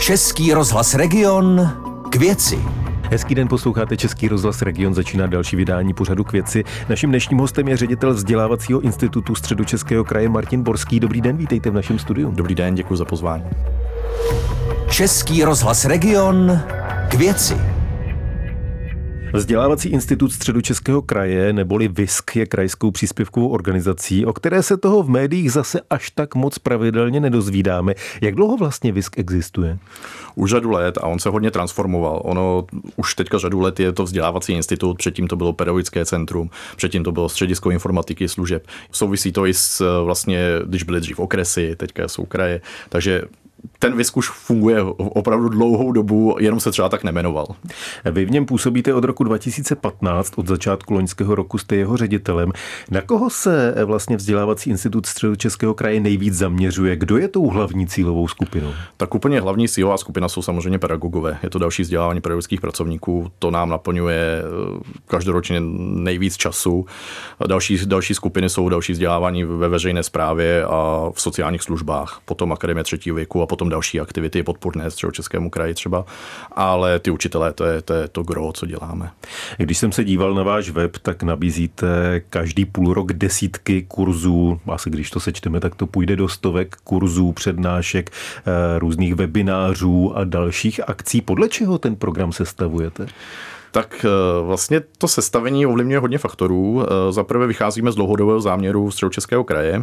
Český rozhlas Region k věci. Hezký den, posloucháte Český rozhlas Region, začíná další vydání pořadu k věci. Naším dnešním hostem je ředitel vzdělávacího institutu Středočeského kraje Martin Borský. Dobrý den, vítejte v našem studiu. Dobrý den, děkuji za pozvání. Český rozhlas Region k věci. Vzdělávací institut Středočeského kraje neboli VISK je krajskou příspěvkovou organizací, o které se toho v médiích zase až tak moc pravidelně nedozvídáme. Jak dlouho vlastně VISK existuje? Už řadu let a on se hodně transformoval. Ono už teďka řadu let je to vzdělávací institut, předtím to bylo pedagogické centrum, předtím to bylo středisko informatiky služeb. Souvisí to i s vlastně, když byly dřív okresy, teďka jsou kraje, takže ten Visk už funguje opravdu dlouhou dobu, jenom se třeba tak nemenoval. Vy v něm působíte od roku 2015, od začátku loňského roku jste jeho ředitelem. Na koho se vlastně vzdělávací institut Středočeského kraje nejvíc zaměřuje? Kdo je tou hlavní cílovou skupinou? Tak úplně hlavní cílová skupina jsou samozřejmě pedagogové. Je to další vzdělávání pedagogických pracovníků. To nám naplňuje eh, každoročně nejvíc času. Další, další skupiny jsou další vzdělávání ve veřejné správě a v sociálních službách, potom akademie třetího věku a potom další aktivity podporné z Českému kraji třeba, ale ty učitelé, to je, to je to gro, co děláme. Když jsem se díval na váš web, tak nabízíte každý půl rok desítky kurzů, asi když to sečteme, tak to půjde do stovek kurzů, přednášek, eh, různých webinářů a dalších akcí. Podle čeho ten program sestavujete? Tak eh, vlastně to sestavení ovlivňuje hodně faktorů. Eh, za prvé vycházíme z dlouhodobého záměru Středočeského kraje.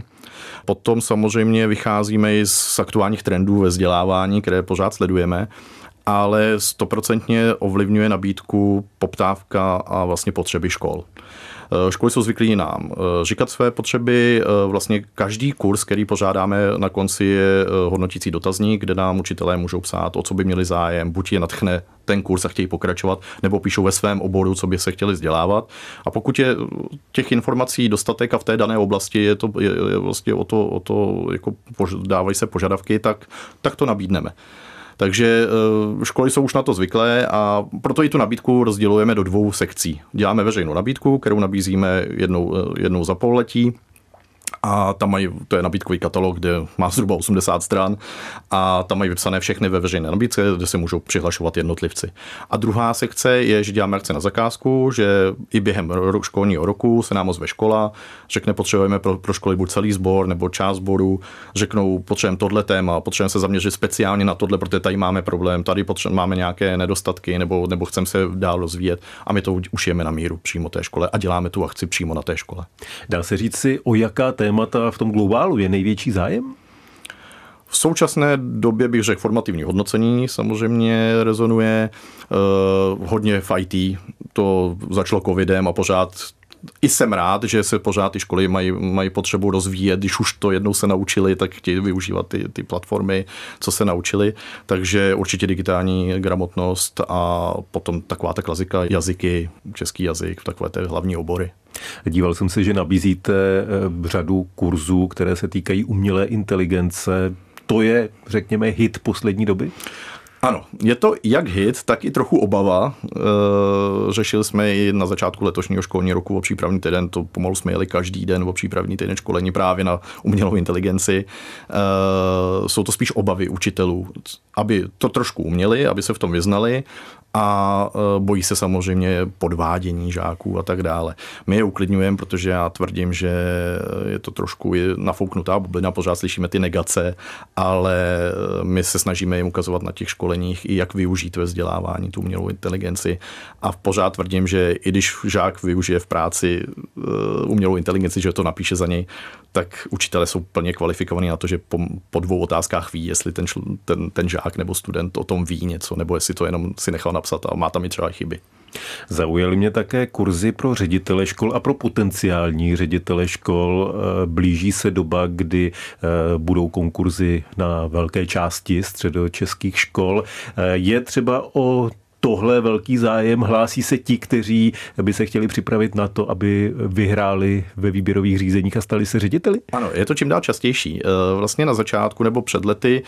Potom samozřejmě vycházíme i z aktuálních trendů ve vzdělávání, které pořád sledujeme ale stoprocentně ovlivňuje nabídku, poptávka a vlastně potřeby škol. Eh, školy jsou zvyklí nám eh, říkat své potřeby. Eh, vlastně každý kurz, který pořádáme na konci, je hodnotící dotazník, kde nám učitelé můžou psát, o co by měli zájem. Buď je natchne ten kurz a chtějí pokračovat, nebo píšou ve svém oboru, co by se chtěli vzdělávat. A pokud je těch informací dostatek a v té dané oblasti je to je, je vlastně o to, o to jako dávají se požadavky, tak, tak to nabídneme. Takže eh, školy jsou už na to zvyklé a proto i tu nabídku rozdělujeme do dvou sekcí. Děláme veřejnou nabídku, kterou nabízíme jednou, eh, jednou za pololetí a tam mají, to je nabídkový katalog, kde má zhruba 80 stran a tam mají vypsané všechny ve veřejné nabídce, kde se můžou přihlašovat jednotlivci. A druhá sekce je, že děláme akce na zakázku, že i během školního roku se nám ozve škola, řekne, potřebujeme pro, pro školy buď celý sbor nebo část sboru, řeknou, potřebujeme tohle téma, potřebujeme se zaměřit speciálně na tohle, protože tady máme problém, tady máme nějaké nedostatky nebo, nebo chceme se dál rozvíjet a my to ušijeme na míru přímo té škole a děláme tu akci přímo na té škole. Dá se říct si, o jaká témata v tom globálu je největší zájem? V současné době bych řekl formativní hodnocení samozřejmě rezonuje. Eh, hodně v IT to začalo covidem a pořád i jsem rád, že se pořád ty školy mají, mají potřebu rozvíjet, když už to jednou se naučili, tak chtějí využívat ty, ty platformy, co se naučili. Takže určitě digitální gramotnost a potom taková ta klasika jazyky, český jazyk, takové ty hlavní obory. Díval jsem se, že nabízíte eh, řadu kurzů, které se týkají umělé inteligence. To je, řekněme, hit poslední doby? Ano, je to jak hit, tak i trochu obava. E, řešili jsme i na začátku letošního školního roku o přípravný týden, to pomalu jsme jeli každý den o přípravný týden školení právě na umělou inteligenci. E, jsou to spíš obavy učitelů, aby to trošku uměli, aby se v tom vyznali a e, bojí se samozřejmě podvádění žáků a tak dále. My je uklidňujeme, protože já tvrdím, že je to trošku nafouknutá bublina, pořád slyšíme ty negace, ale e, my se snažíme jim ukazovat na těch školeních i jak využít ve vzdělávání tu umělou inteligenci a pořád tvrdím, že i když žák využije v práci e, umělou inteligenci, že to napíše za něj, tak učitelé jsou plně kvalifikovaní na to, že po, po dvou otázkách ví, jestli ten, ten, ten žák nebo student o tom ví něco, nebo jestli to jenom si nechal napsat a má tam i třeba chyby. Zaujaly mě také kurzy pro ředitele škol a pro potenciální ředitele škol. Eh, blíží se doba, kdy eh, budou konkurzy na velké části středočeských škol. Eh, je třeba o tohle velký zájem? Hlásí se ti, kteří by se chtěli připravit na to, aby vyhráli ve výběrových řízeních a stali se řediteli? Ano, je to čím dál častější. E, vlastně na začátku nebo před lety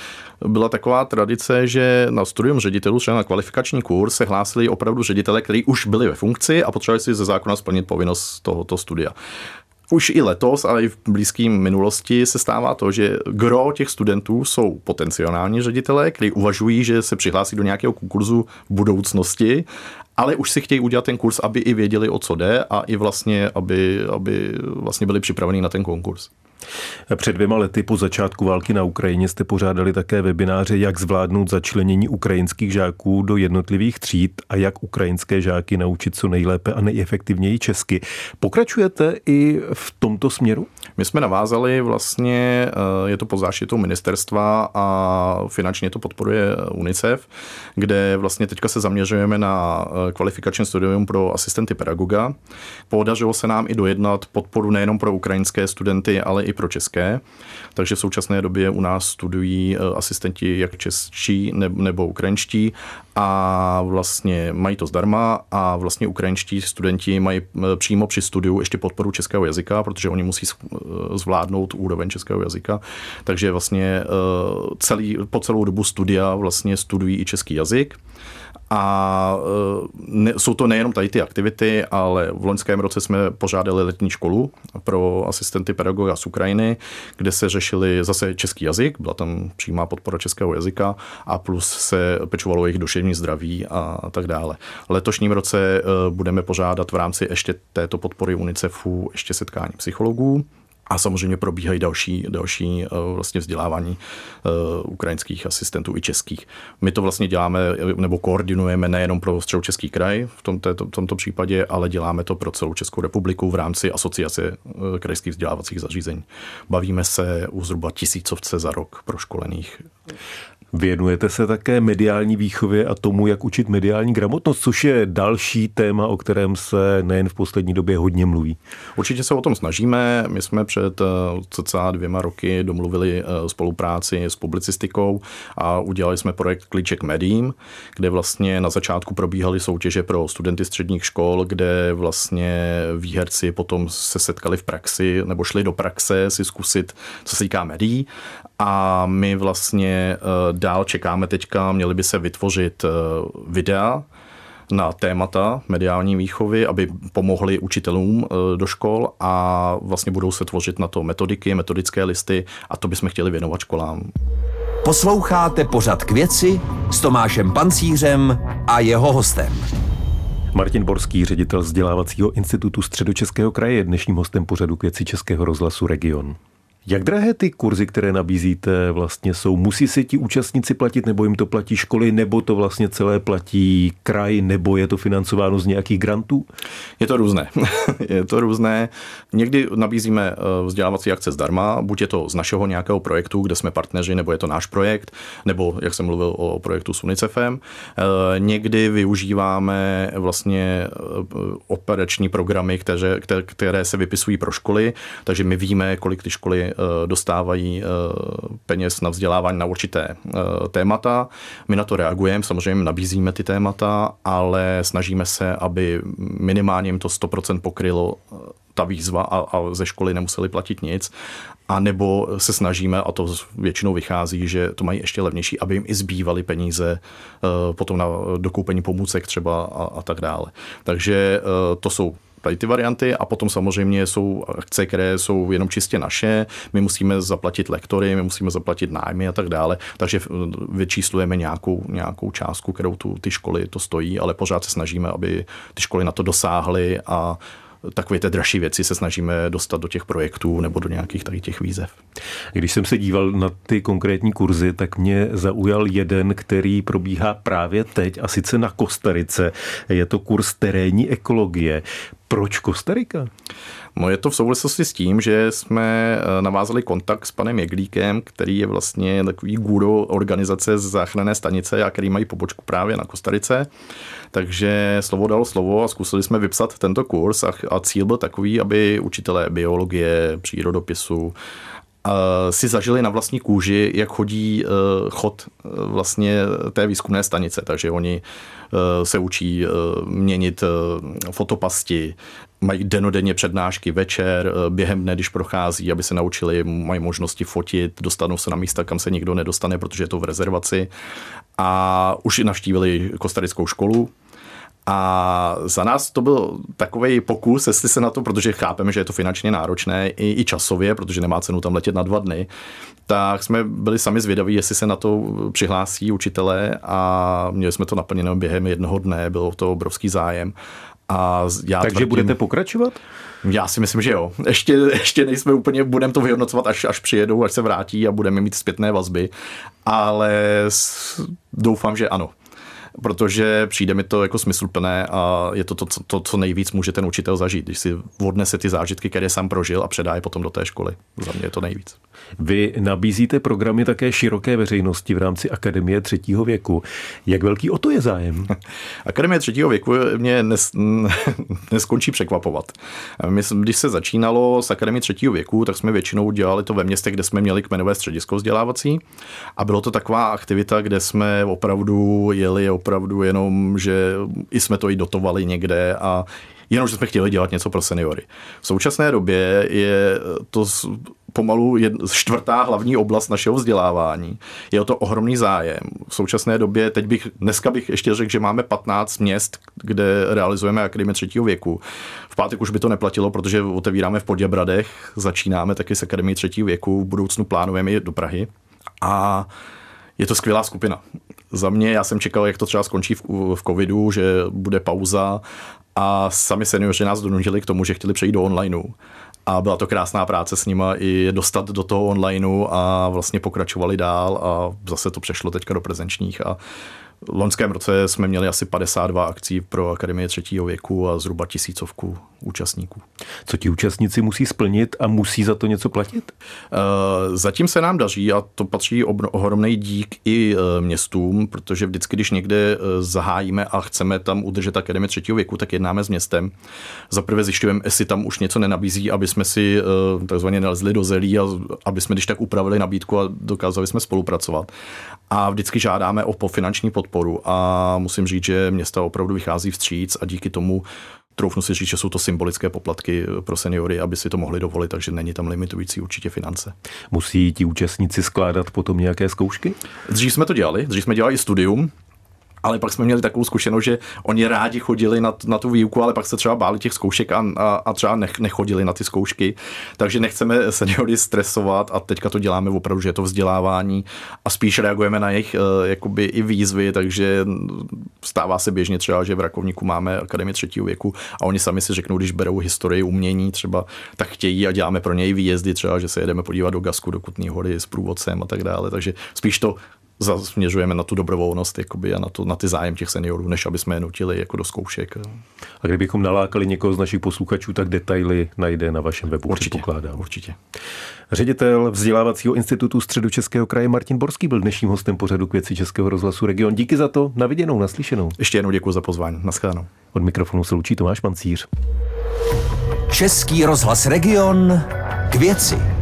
byla taková tradice, že na studium ředitelů, třeba na kvalifikační kurz, se hlásili opravdu ředitele, kteří už byli ve funkci a potřebovali si ze zákona splnit povinnost tohoto studia. Už i letos, ale i v blízkém minulosti se stává to, že gro těch studentů jsou potenciální ředitelé, kteří uvažují, že se přihlásí do nějakého konkurzu v budoucnosti ale už si chtějí udělat ten kurz, aby i věděli, o co jde a i vlastně, aby, aby vlastně byli připraveni na ten konkurs. Před dvěma lety po začátku války na Ukrajině jste pořádali také webináře, jak zvládnout začlenění ukrajinských žáků do jednotlivých tříd a jak ukrajinské žáky naučit co nejlépe a nejefektivněji česky. Pokračujete i v tomto směru? My jsme navázali vlastně, eh, je to pod záštitou ministerstva a finančně to podporuje UNICEF, kde vlastně teďka se zaměřujeme na eh, kvalifikační studium pro asistenty pedagoga. Podařilo se nám i dojednat podporu nejenom pro ukrajinské studenty, ale i pro české. Takže v současné době u nás studují eh, asistenti jak čeští nebo ukrajinští a vlastně mají to zdarma a vlastně ukrajinští studenti mají přímo při studiu ještě podporu českého jazyka, protože oni musí zvládnout úroveň českého jazyka. Takže vlastně eh, celý, po celou dobu studia vlastně studují i český jazyk. A eh, ne, jsou to nejenom tady ty aktivity, ale v loňském roce jsme pořádali letní školu pro asistenty pedagoga z Ukrajiny, kde se řešili zase český jazyk, byla tam přímá podpora českého jazyka a plus se pečovalo jejich duševní zdraví a tak dále. Letošním roce eh, budeme pořádat v rámci ještě této podpory UNICEFu ještě setkání psychologů a samozřejmě probíhají další, další eh, vlastně vzdělávání eh, ukrajinských asistentů i českých. My to vlastně děláme nebo koordinujeme nejenom pro středočeský kraj v tomto, tomto případě, ale děláme to pro celou Českou republiku v rámci asociace eh, krajských vzdělávacích zařízení. Bavíme se u zhruba tisícovce za rok proškolených. Věnujete se také mediální výchově a tomu, jak učit mediální gramotnost, což je další téma, o kterém se nejen v poslední době hodně mluví. Určitě se o tom snažíme. My jsme před eh, cca dvěma roky domluvili eh, spolupráci s publicistikou a udělali jsme projekt Klíček médiím, kde vlastně na začátku probíhaly soutěže pro studenty středních škol, kde vlastně výherci potom se setkali v praxi nebo šli do praxe si zkusit, co se týká médií a my vlastně eh, dál čekáme teďka, měli by se vytvořit eh, videa, na témata mediální výchovy, aby pomohli učitelům eh, do škol a vlastně budou se tvořit na to metodiky, metodické listy a to bychom chtěli věnovat školám. Posloucháte pořad k věci s Tomášem Pancířem a jeho hostem. Martin Borský, ředitel vzdělávacího institutu Středočeského kraje, je dnešním hostem pořadu k věci Českého rozhlasu Region. Jak drahé ty kurzy, které nabízíte, vlastně jsou? Musí si ti účastníci platit, nebo jim to platí školy, nebo to vlastně celé platí kraj, nebo je to financováno z nějakých grantů? Je to různé. je to různé. Někdy nabízíme eh, vzdělávací akce zdarma, buď je to z našeho nějakého projektu, kde jsme partneři, nebo je to náš projekt, nebo jak jsem mluvil o projektu s UNICEFem. Eh, někdy využíváme vlastně eh, operační programy, které, které se vypisují pro školy, takže my víme, kolik ty školy dostávají eh, peněz na vzdělávání na určité eh, témata. My na to reagujeme, samozřejmě nabízíme ty témata, ale snažíme se, aby minimálně jim to 100% pokrylo ta výzva a, a ze školy nemuseli platit nic. A nebo se snažíme, a to většinou vychází, že to mají ještě levnější, aby jim i zbývaly peníze potom na dokoupení pomůcek třeba a, a tak dále. Takže to jsou tady ty varianty a potom samozřejmě jsou akce, které jsou jenom čistě naše, my musíme zaplatit lektory, my musíme zaplatit nájmy a tak dále, takže vyčíslujeme nějakou, nějakou částku, kterou tu, ty školy to stojí, ale pořád se snažíme, aby ty školy na to dosáhly a takové ty dražší věci se snažíme dostat do těch projektů nebo do nějakých tady těch výzev. Když jsem se díval na ty konkrétní kurzy, tak mě zaujal jeden, který probíhá právě teď a sice na Kostarice. Je to kurz terénní ekologie. Proč Kostarika? No je to v souvislosti s tím, že jsme eh, navázali kontakt s panem Jeglíkem, který je vlastně takový guru organizace z záchranné stanice a který mají pobočku právě na Kostarice. Takže slovo dalo slovo a zkusili jsme vypsat tento kurz a, a cíl byl takový, aby učitelé biologie, přírodopisu, si zažili na vlastní kůži, jak chodí eh, chod eh, vlastně té výzkumné stanice. Takže oni eh, se učí měnit fotopasti, mají denodenně přednášky večer, během dne, když prochází, aby se naučili, mají možnosti fotit, dostanou se na místa, kam se nikdo nedostane, protože je to v rezervaci. A už navštívili kostarickou školu, A za nás to byl takový pokus, jestli se na to, protože chápeme, že je to finančně náročné i, i časově, protože nemá cenu tam letět na dva dny, tak jsme byli sami zvědaví, jestli se na to přihlásí učitelé a měli jsme to naplněno během jednoho dne, bylo to obrovský zájem. A já Takže tvrdím, budete pokračovat? Já si myslím, že jo. Ještě, ještě nejsme úplně, budeme to vyhodnocovat, až, až přijedou, až se vrátí a budeme mít zpětné vazby, ale doufám, že ano protože přijde mi to jako smysluplné a je to to, to, co nejvíc může ten učitel zažít, když si odnese ty zážitky, které sám prožil a předá je potom do té školy. Za mě je to nejvíc. Vy nabízíte programy také široké veřejnosti v rámci Akademie třetího věku. Jak velký o to je zájem? Akademie třetího věku mě nes, neskončí překvapovat. My, když se začínalo s Akademie třetího věku, tak jsme většinou dělali to ve městech, kde jsme měli kmenové středisko vzdělávací a bylo to taková aktivita, kde jsme opravdu jeli opravdu jenom, že jsme to i dotovali někde a jenom, že jsme chtěli dělat něco pro seniory. V současné době je to pomalu čtvrtá hlavní oblast našeho vzdělávání. Je o to ohromný zájem. V současné době, teď bych, dneska bych ještě řekl, že máme 15 měst, kde realizujeme akademie třetího věku. V pátek už by to neplatilo, protože otevíráme v Poděbradech, začínáme taky s akademií třetího věku, v budoucnu plánujeme i do Prahy. A je to skvělá skupina. Za mě, já jsem čekal, jak to třeba skončí v, v covidu, že bude pauza a sami seniori nás donutili k tomu, že chtěli přejít do onlineu. A byla to krásná práce s nima i dostat do toho onlineu a vlastně pokračovali dál a zase to přešlo teďka do prezenčních a loňském roce jsme měli asi 52 akcí pro Akademie třetího věku a zhruba tisícovku účastníků. Co ti účastníci musí splnit a musí za to něco platit? Uh, zatím se nám daří a to patří ohromný dík i uh, městům, protože vždycky, když někde uh, zahájíme a chceme tam udržet Akademie třetího věku, tak jednáme s městem. Za prvé zjišťujeme, jestli tam už něco nenabízí, aby jsme si takzvaně nalezli do zelí a aby jsme když tak upravili nabídku a dokázali jsme spolupracovat. A vždycky žádáme o pofinanční podporu a musím říct, že města opravdu vychází vstříc a díky tomu troufnu si říct, že jsou to symbolické poplatky pro seniory, aby si to mohli dovolit, takže není tam limitující určitě finance. Musí ti účastníci skládat potom nějaké zkoušky? Dřív jsme to dělali, dřív jsme dělali i studium, ale pak jsme měli takovou zkušenost, že oni rádi chodili na, na tu výuku, ale pak se třeba báli těch zkoušek a, a, a třeba nech, nechodili na ty zkoušky. Takže nechceme seniory stresovat a teďka to děláme opravdu, že je to vzdělávání a spíš reagujeme na jejich uh, jakoby i výzvy, takže stává se běžně třeba, že v Rakovníku máme Akademii třetího věku a oni sami si řeknou, když berou historii umění třeba, tak chtějí a děláme pro něj výjezdy třeba, že se jedeme podívat do Gasku, do Kutní hory s průvodcem a tak dále. Takže spíš to zasměřujeme na tu dobrovolnost jakoby, a na, to, na ty zájem těch seniorů, než aby jsme je nutili jako do zkoušek. A kdybychom nalákali někoho z našich posluchačů, tak detaily najde na vašem webu, určitě, předpokládám. Určitě. Ředitel vzdělávacího institutu středu Českého kraje Martin Borský byl dnešním hostem pořadu k věci Českého rozhlasu Region. Díky za to, na viděnou, naslyšenou. Ještě jednou děkuji za pozvání. Naschledanou. Od mikrofonu se loučí Tomáš Pancíř. Český rozhlas Region k věci.